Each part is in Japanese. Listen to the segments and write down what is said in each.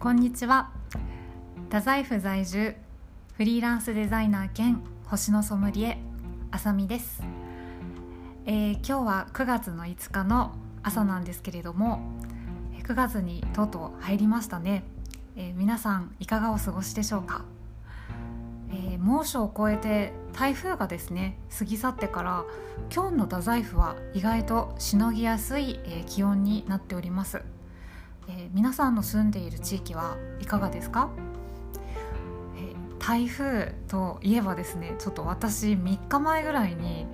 こんにちは。太宰府在住フリーランスデザイナー兼星のソムリエあさみです、えー、今日は9月の5日の朝なんですけれども9月にとうとう入りましたね、えー、皆さんいかがお過ごしでしょうか、えー、猛暑を超えて台風がですね過ぎ去ってから今日の太宰府は意外としのぎやすい、え気温になっております。え、皆さんの住んでいる地域はいかがですか、え、台風といえばですねちょっと私3日前ぐらいに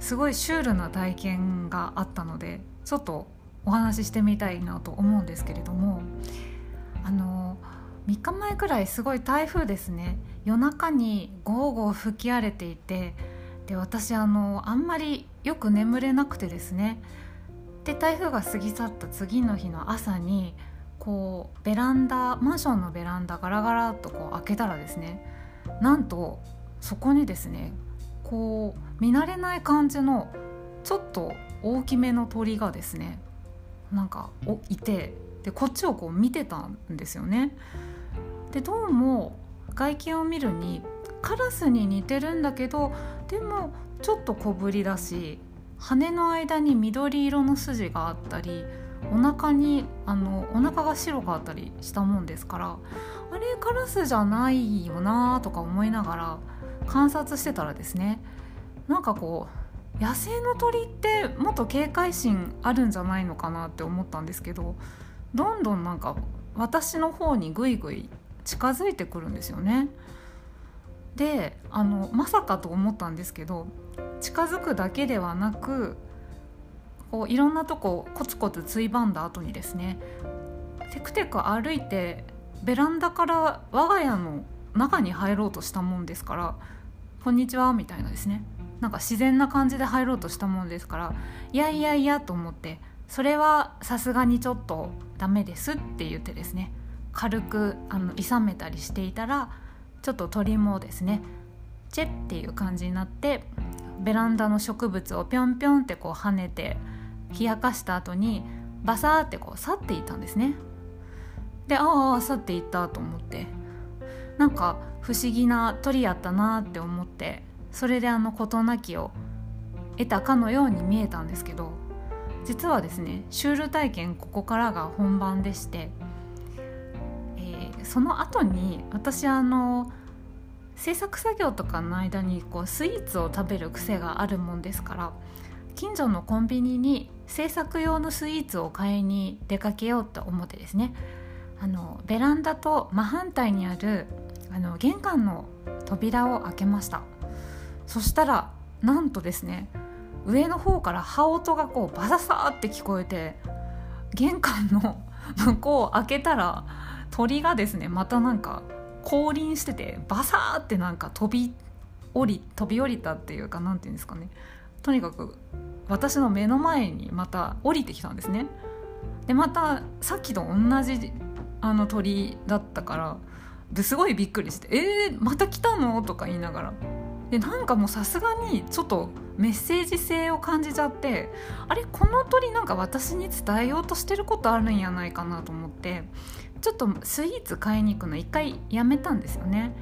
すごいシュールな体験があったのでちょっとお話ししてみたいなと思うんですけれどもあの3日前ぐらいすごい台風ですね。夜中にゴーゴー吹き荒れていてで私あのあんまりよく眠れなくてですねで台風が過ぎ去った次の日の朝にこうベランダマンションのベランダガラガラっとこう開けたらですねなんとそこにですねこう見慣れない感じのちょっと大きめの鳥がですねなんかおいてでこっちをこう見てたんですよね。でどうも外見を見るにカラスに似てるんだけどでもちょっと小ぶりだし羽の間に緑色の筋があったりお腹にあのお腹が白かったりしたもんですからあれカラスじゃないよなとか思いながら観察してたらですねなんかこう野生の鳥ってもっと警戒心あるんじゃないのかなって思ったんですけどどんどんなんか私の方にぐいぐい近づいてくるんですよね。であのまさかと思ったんですけど近づくだけではなくこういろんなとこコツコツついばんだ後にですねテクテク歩いてベランダから我が家の中に入ろうとしたもんですから「こんにちは」みたいなですね。なんか自然な感じで入ろうとしたもんですからいやいやいやと思ってそれはさすがにちょっとダメですって言ってですね軽くあのいめたりしていたらちょっと鳥もですねチェっていう感じになってベランダの植物をぴょんぴょんってこう跳ねて冷やかした後にバサーってこう去っていったんですね。でああ去っていったと思って。なんか不思議な鳥やったなって思ってそれであの事なきを得たかのように見えたんですけど実はですねシュール体験ここからが本番でして、その後に私あの制作作業とかの間にこうスイーツを食べる癖があるもんですから近所のコンビニに制作用のスイーツを買いに出かけようと思ってですね。あのベランダと真反対にあるあの玄関の扉を開けました。そしたらなんとですね上の方から羽音がこうバササーって聞こえて玄関の向こうを開けたら鳥がですねまたなんか降臨しててバサーってなんか飛び降り飛び降りたっていうか何て言うんですかね。とにかく私の目の前にまた降りてきたんですね。でまたさっきと同じあの鳥だったからですごいびっくりして「えー、また来たの?」とか言いながら。でなんかもうさすがにちょっとメッセージ性を感じちゃってあれこの鳥なんか私に伝えようとしてることあるんやないかなと思って。ちょっとスイーツ買いに行くの一回やめたんですよね。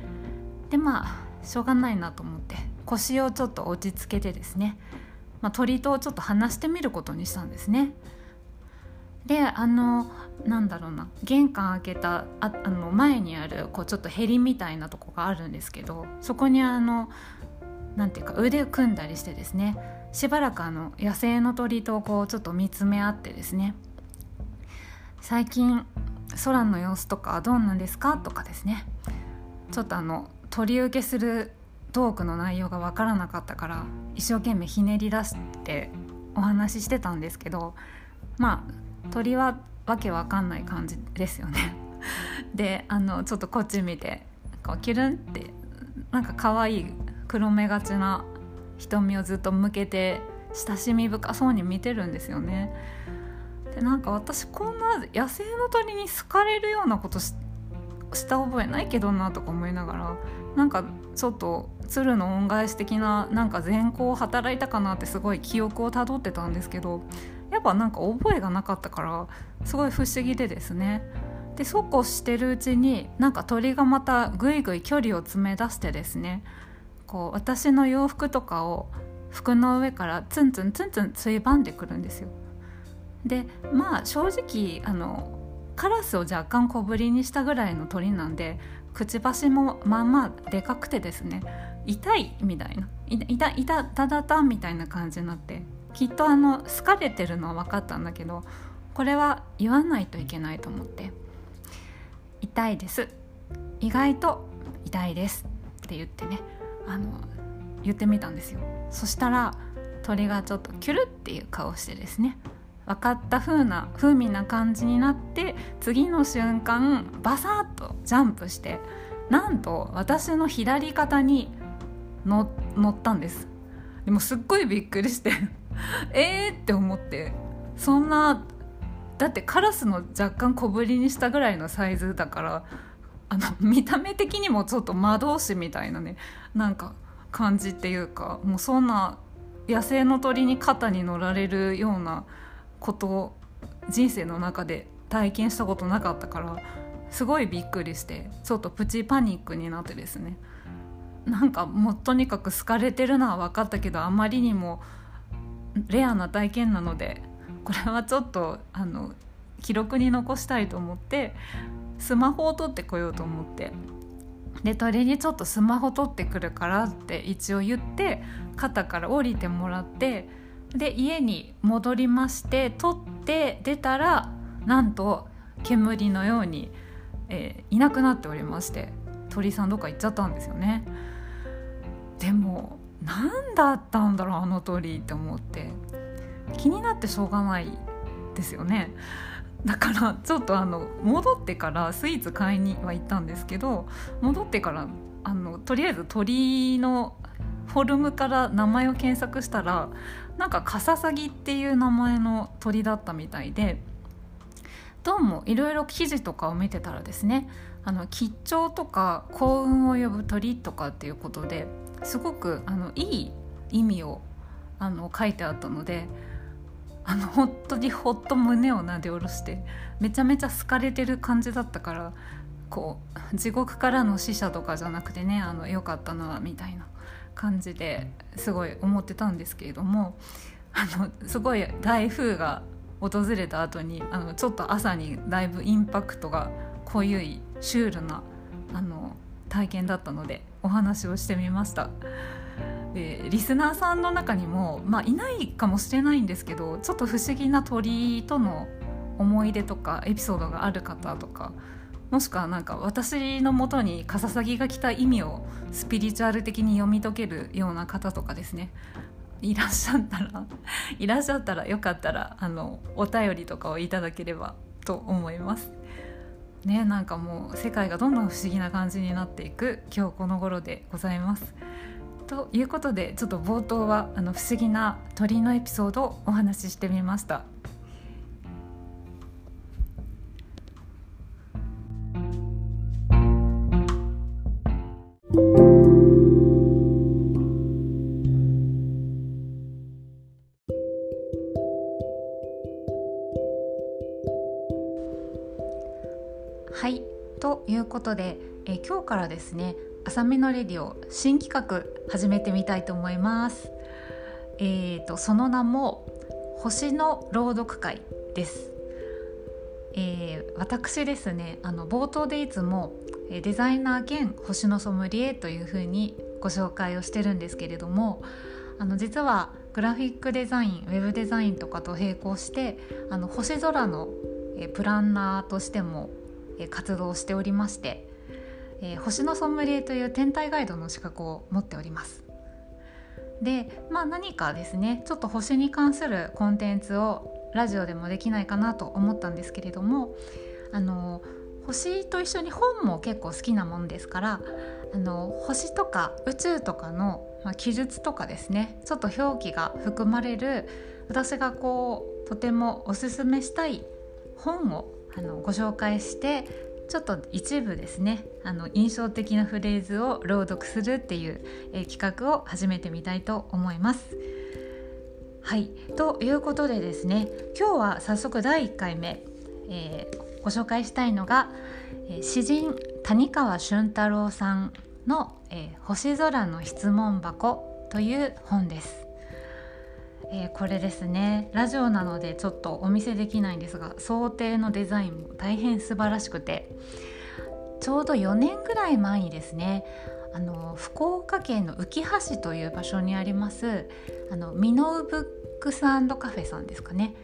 でまあしょうがないなと思って腰をちょっと落ち着けてですね、まあ、鳥とちょっと話してみることにしたんですね。であのなんだろうな玄関開けたああの前にあるこうちょっとヘリみたいなとこがあるんですけどそこにあのなんていうか腕組んだりしてですねしばらくあの野生の鳥とこうちょっと見つめ合ってですね。最近空の様子とかどうなんですかとかですねちょっとあの取り受けするトークの内容が分からなかったから一生懸命ひねり出してお話ししてたんですけどまあ鳥はわけわかんない感じですよね であのちょっとこっち見てこうキュルンってなんか可愛い黒目がちな瞳をずっと向けて親しみ深そうに見てるんですよね。なんか私こんな野生の鳥に好かれるようなことした覚えないけどなとか思いながらなんかちょっと鶴の恩返し的ななんか善行を働いたかなってすごい記憶をたどってたんですけどやっぱなんか覚えがなかったからすごい不思議でですねでそうこうしてるうちになんか鳥がまたぐいぐい距離を詰め出してですねこう私の洋服とかを服の上からツンツンツンツンついばんでくるんですよ。でまあ正直あのカラスを若干小ぶりにしたぐらいの鳥なんでくちばしもまあまあでかくてですね痛いみたいないたいたただたみたいな感じになってきっとあの好かれてるのは分かったんだけどこれは言わないといけないと思って「痛いです。意外と痛いです」って言ってねあの言ってみたんですよ。そしたら鳥がちょっとキュルっていう顔してですね分かった風な風味な感じになって次の瞬間バサッとジャンプしてなんと私の左肩に乗ったんです。でもすっごいびっくりして えーって思ってそんなだってカラスの若干小ぶりにしたぐらいのサイズだからあの見た目的にもちょっと魔導士みたいなねなんか感じっていうかもうそんな野生の鳥に肩に乗られるようなこと人生の中で体験したことなかったからすごいびっくりしてちょっとプチパニックになってですね。なんかもうとにかく好かれてるのは分かったけどあまりにもレアな体験なのでこれはちょっとあの記録に残したいと思ってスマホを取ってこようと思って。で鳥にちょっとスマホ取ってくるからって一応言って肩から降りてもらってで家に戻りまして取って出たらなんと煙のように、えー、いなくなっておりまして鳥さんどっか行っちゃったんですよね。でも何だったんだろうあの鳥って思って気になってしょうがないですよね。だからちょっとあの戻ってからスイーツ買いには行ったんですけど戻ってからあのとりあえず鳥のフォルムから名前を検索したらなんかカササギっていう名前の鳥だったみたいでどうもいろいろ記事とかを見てたらですねあの吉兆とか幸運を呼ぶ鳥とかっていうことですごくあのいい意味をあの書いてあったのであの本当にほっと胸をなで下ろしてめちゃめちゃ好かれてる感じだったからこう地獄からの死者とかじゃなくてねあのよかったなみたいな。感じですごい思ってたんですけれどもあのすごい台風が訪れた後にあのちょっと朝にだいぶインパクトが濃ゆいシュールなあの体験だったのでお話をしてみました。えー、リスナーさんの中にも、まあ、いないかもしれないんですけどちょっと不思議な鳥との思い出とかエピソードがある方とかもしくはなんか私のもとにカササギが来た意味をスピリチュアル的に読み解けるような方とかですねいらっしゃったら いらっしゃったらよかったらあのお便りとかをいただければと思います。ねなんかもう世界がどんどん不思議な感じになっていく今日この頃でございます。ということでちょっと冒頭はあの不思議な鳥のエピソードをお話ししてみました。ことでえ今日からですね「朝見のレディオ」新企画始めてみたいと思います。えーと、その名も「星の朗読会」です。えー、私ですねあの冒頭でいつもデザイナー兼星のソムリエというふうにご紹介をしてるんですけれどもあの実はグラフィックデザインウェブデザインとかと並行してあの星空のプランナーとしても活動しておりまして、えー、星のソムリエという天体ガイドの資格を持っております。でまあ何かですねちょっと星に関するコンテンツをラジオでもできないかなと思ったんですけれどもあの星と一緒に本も結構好きなもんですからあの星とか宇宙とかの、まあ、記述とかですねちょっと表記が含まれる私がこうとてもおすすめしたい本をあのご紹介してちょっと一部ですねあの印象的なフレーズを朗読するっていう、え企画を始めてみたいと思います。はいということでですね今日は早速第1回目、えーご紹介したいのが、え、詩人谷川俊太郎さんの、えー、星空の質問箱という本です、えー、これですね。ラジオなのでちょっとお見せできないんですが想定のデザインも大変素晴らしくて。ちょうど4年ぐらい前にですねあの福岡県の浮橋という場所にありますあのミノウブックスカフェさんですかね、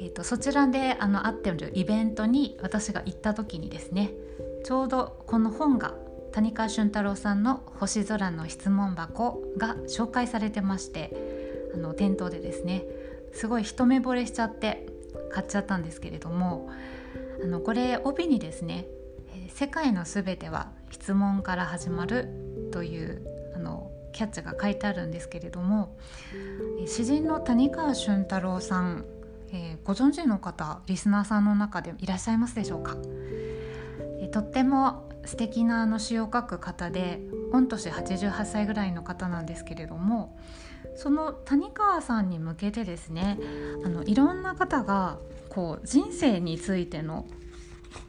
えーと、そちらであの会ってるイベントに私が行った時にですねちょうどこの本が谷川俊太郎さんの「星空の質問箱」が紹介されてましてあの店頭でですねすごい一目惚れしちゃって買っちゃったんですけれどもあのこれ帯にですね「世界のすべては質問から始まる」というあのキャッチが書いてあるんですけれども詩人の谷川俊太郎さん、えー、ご存知の方リスナーさんの中でいらっしゃいますでしょうか、えー、とっても素敵なあの詩を書く方で御年88歳ぐらいの方なんですけれどもその谷川さんに向けてですねあのいろんな方がこう人生についての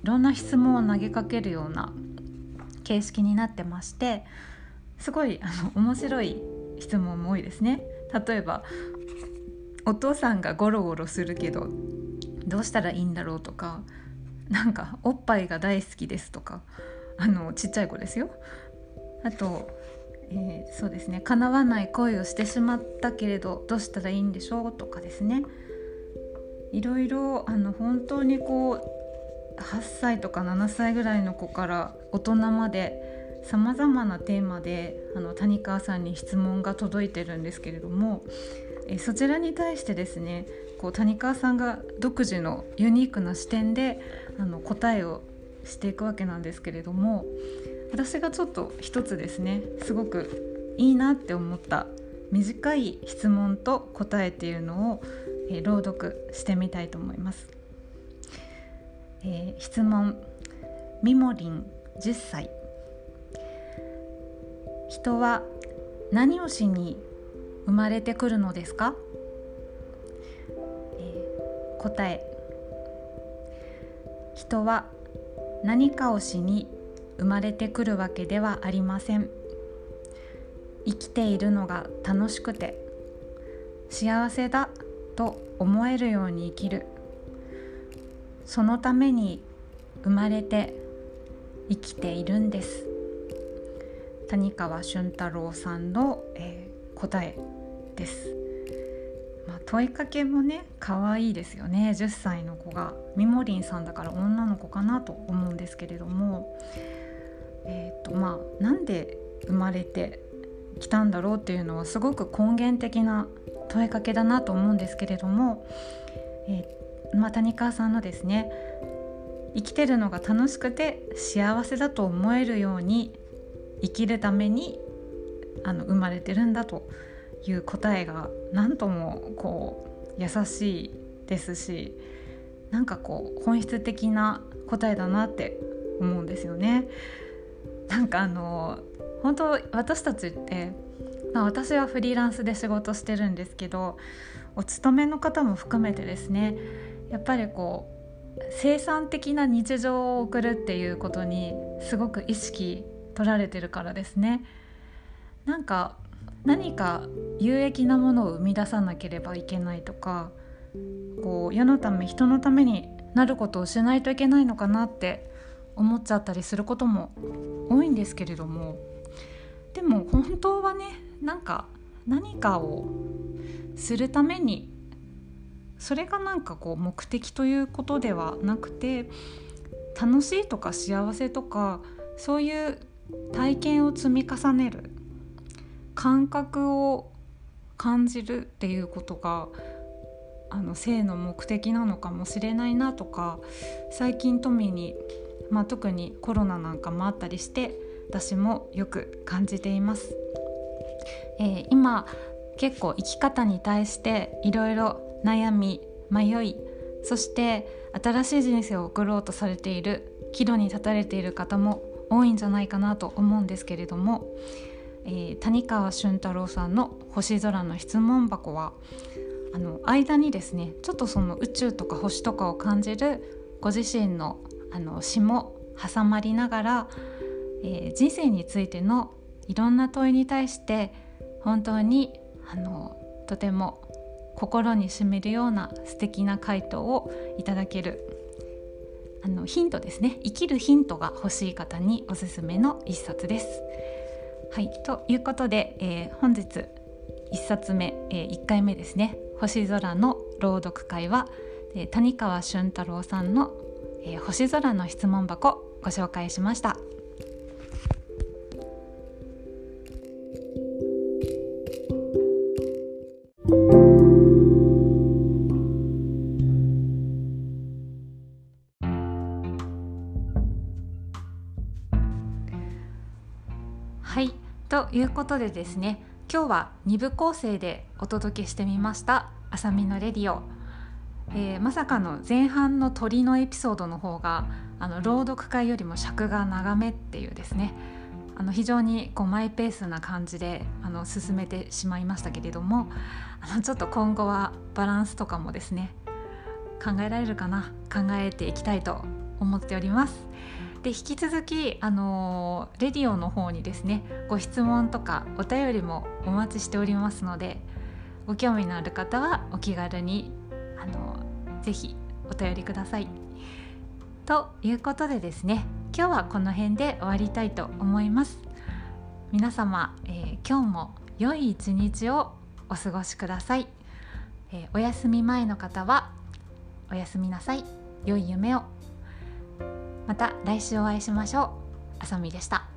いろんな質問を投げかけるような形式になってましてすごいあの面白い質問も多いですね。例えばお父さんがゴロゴロするけどどうしたらいいんだろうとかなんかおっぱいが大好きですとかあのちっちゃい子ですよ。あと、えー、そうですね。叶わない恋をしてしまったけれどどうしたらいいんでしょうとかですね。いろいろあの本当にこう8歳とか7歳ぐらいの子から大人までさまざまなテーマであの谷川さんに質問が届いてるんですけれどもえそちらに対してですねこう谷川さんが独自のユニークな視点であの答えをしていくわけなんですけれども私がちょっと一つですねすごくいいなって思った短い質問と答えっていうのを、え朗読してみたいと思います。えー、質問。みもりん10歳。人は何をしに生まれてくるのですか、えー、答え。人は何かをしに生まれてくるわけではありません。生きているのが楽しくて幸せだと思えるように生きる。そのために生まれて生きているんです。谷川俊太郎さんの、えー、答えです、ま、問いかけもね可愛いですよね。10歳の子がみもりんさんだから女の子かなと思うんですけれどもえ、ー、とまあなんで生まれてきたんだろうっていうのはすごく根源的な問いかけだなと思うんですけれども、えーまあ、谷川さんのですね生きてるのが楽しくて幸せだと思えるように生きるためにあの生まれてるんだという答えが何ともこう優しいですしなんかこう本質的な答えだなって思うんですよね。なんかあの本当私たちって、まあ、私はフリーランスで仕事してるんですけどお勤めの方も含めてですねやっぱりこう生産的な日常を送るっていうことにすごく意識取られてるからですね。なんか何か有益なものを生み出さなければいけないとかこう世のため人のためになることをしないといけないのかなって思っちゃったりすることも多いんですけれどもでも本当はねなんか何かをするためにそれがなんかこう目的ということではなくて楽しいとか幸せとかそういう体験を積み重ねる感覚を感じるっていうことがあの性の目的なのかもしれないなとか最近富に、まあ、特にコロナなんかもあったりして私もよく感じています。えー、今結構生き方に対していろいろ悩み迷いそして新しい人生を送ろうとされている岐路に立たれている方も多いんじゃないかなと思うんですけれども、えー、谷川俊太郎さんの「星空の質問箱は」あの間にですねちょっとその宇宙とか星とかを感じるご自身のあの詩も挟まりながら、えー、人生についてのいろんな問いに対して本当にあのとても心にしめるような素敵な回答をいただけるあのヒントですね。生きるヒントが欲しい方におすすめの一冊です。はい。ということで、えー、本日1冊目、えー、1回目ですね「星空の朗読会は」えー、谷川俊太郎さんの、えー「星空の質問箱」ご紹介しました。はいということでですね今日は2部構成でお届けしてみました「あさみのレディオ」えー、まさかの前半の鳥のエピソードの方があの朗読会よりも尺が長めっていうですねあの非常にこうマイペースな感じであの進めてしまいましたけれどもあのちょっと今後はバランスとかもですね考えられるかな考えていきたいと思っております。で引き続きあのレディオの方にですねご質問とかお便りもお待ちしておりますのでご興味のある方はお気軽にあのぜひお便りください。ということでですね今日はこの辺で終わりたいと思います。皆様、えー、今日も良い一日をお過ごしください。えー、お休み前の方はおやすみなさい。良い夢をまた来週お会いしましょうあさみでした